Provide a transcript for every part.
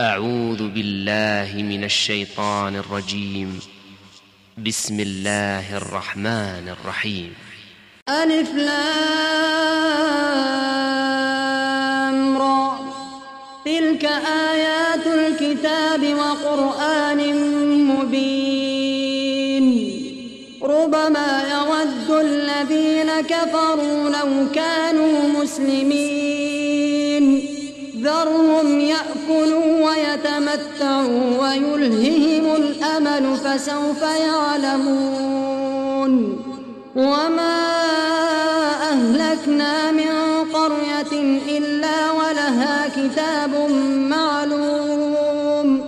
أعوذ بالله من الشيطان الرجيم. بسم الله الرحمن الرحيم. ألف لام را. تلك آيات الكتاب وقرآن مبين. ربما يود الذين كفروا لو كانوا مسلمين. ذرهم يأكلوا ويتمتعوا ويلههم الأمل فسوف يعلمون. وما أهلكنا من قرية إلا ولها كتاب معلوم.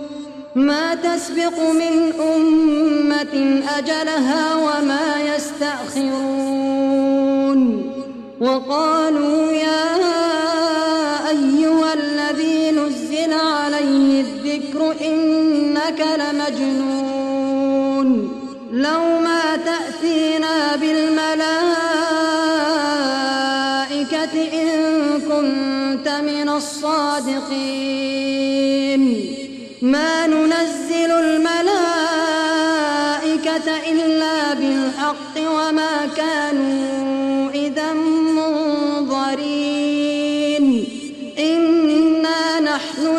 ما تسبق من أمة أجلها وما يستأخرون. وقالوا يا إنك لمجنون لو ما تأتينا بالملائكة إن كنت من الصادقين.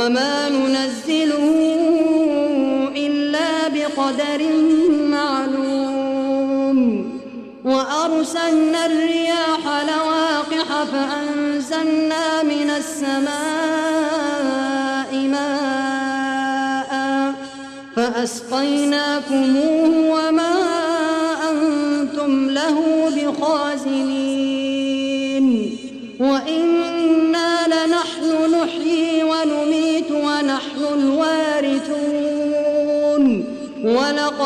وما ننزله إلا بقدر معلوم. وأرسلنا الرياح لواقح فأنزلنا من السماء ماء فأسقيناكموه وما أنتم له بخازنين.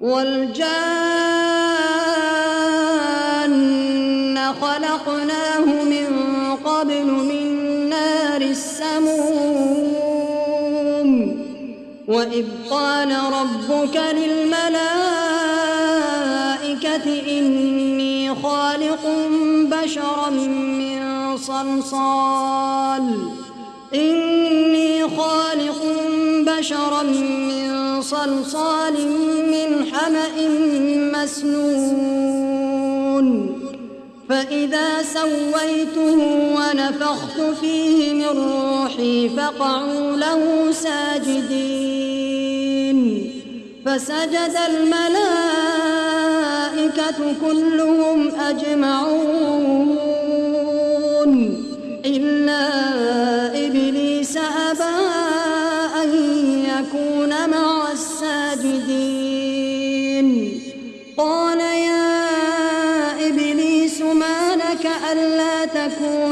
والجان خلقناه من قبل من نار السموم. وإذ قال ربك للملائكة إني خالق بشرا من صلصال. إني خالق بشرا من صلصال من حمأ مسنون. فإذا سويته ونفخت فيه من روحي فقعوا له ساجدين. فسجد الملائكة كلهم أجمعون.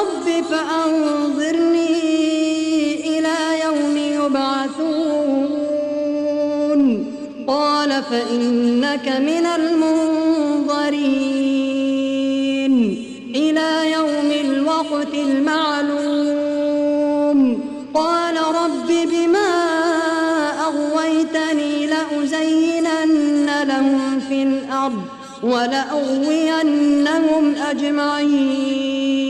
رب فأنظرني إلى يوم يبعثون. قال فإنك من المنظرين. إلى يوم الوقت المعلوم. قال رب بما أغويتني لأزينن لهم في الأرض ولأغوينهم أجمعين.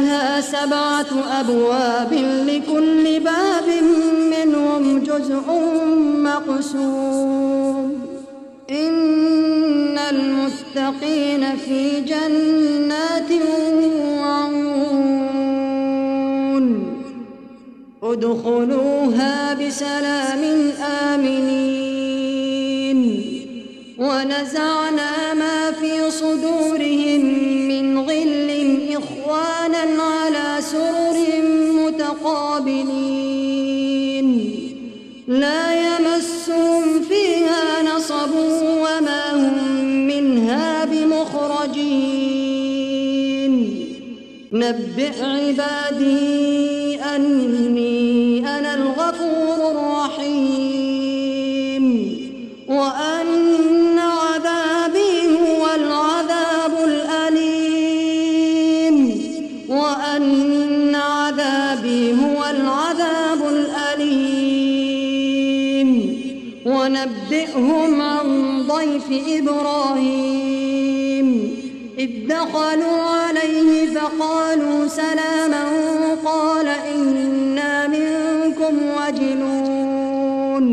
لها سبعة أبواب لكل باب منهم جزء مقسوم. إن المتقين في جنات وعيون. ادخلوها بسلام آمنين. ونزعنا ما في صدورهم إخوانا على سرر متقابلين. لا يمسهم فيها نصب وما هم منها بمخرجين. نبئ عبادي أني أنا الغفور الرحيم. وأن ونبئهم عن ضيف إبراهيم. إذ دخلوا عليه فقالوا سلاما قال إنا منكم وجلون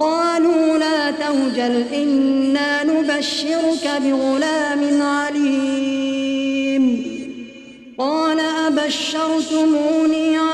قالوا لا توجل إنا نبشرك بغلام عليم. قال أبشرتموني على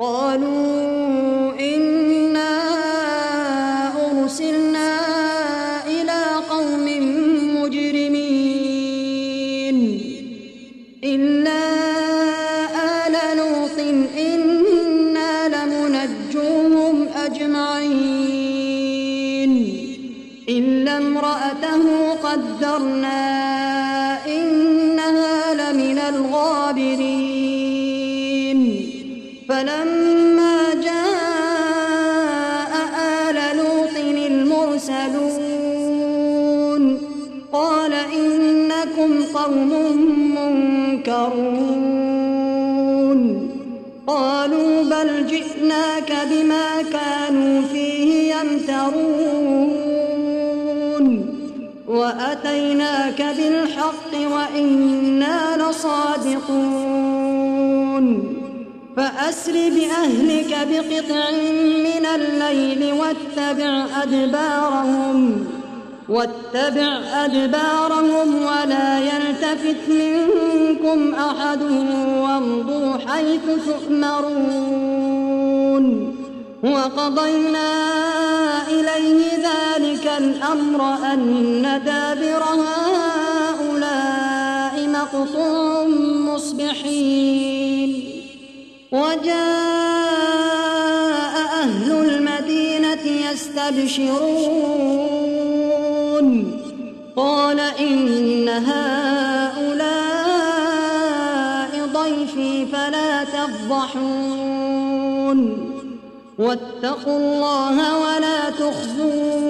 قالوا إنا أرسلنا إلى قوم مجرمين إلا آل لوط إنا قوم منكرون. قالوا بل جئناك بما كانوا فيه يمترون. وأتيناك بالحق وإنا لصادقون. فأسر بأهلك بقطع من الليل واتبع أدبارهم. واتبع أدبارهم ولا يلتفت منكم أحد وامضوا حيث تؤمرون. وقضينا إليه ذلك الأمر أن دابر هؤلاء مقطوع مصبحين. وجاء أهل المدينة يستبشرون. قال إن هؤلاء ضيفي فلا تفضحون. واتقوا الله ولا تخزون.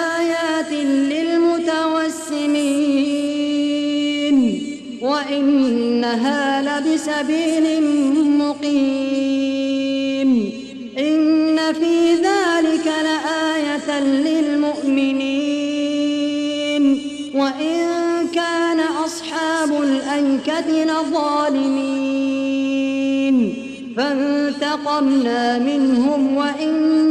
وإنها لبسبيل مقيم. إن في ذلك لآية للمؤمنين. وإن كان أصحاب الأيكة لظالمين. فانتقمنا منهم وإنهما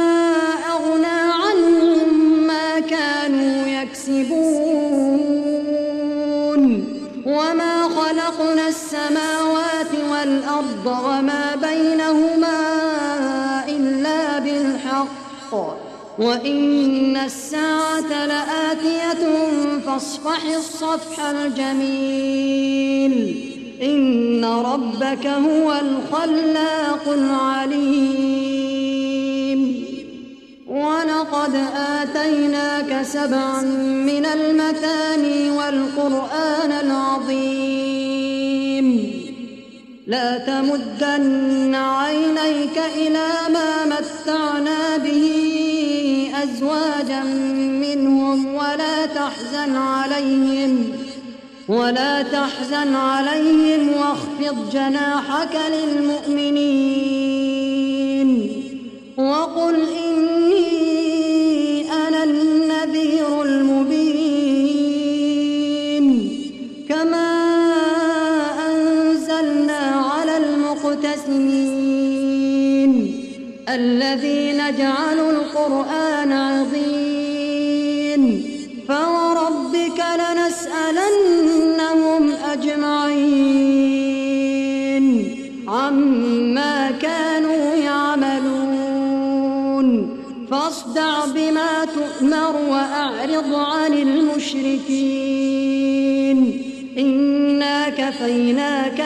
والأرض وما بينهما إلا بالحق وإن الساعة لآتية فاصفح الصفح الجميل إن ربك هو الخلاق العليم ولقد آتيناك سبعا من المثاني والقرآن العظيم لا تمدن عينيك إلى ما متعنا به أزواجا منهم ولا تحزن عليهم ولا تحزن عليهم واخفض جناحك للمؤمنين. وقل إني الذين جعلوا القرآن عظيم. فوربك لنسألنهم أجمعين عما كانوا يعملون. فاصدع بما تؤمر وأعرض عن المشركين. إنا كفيناك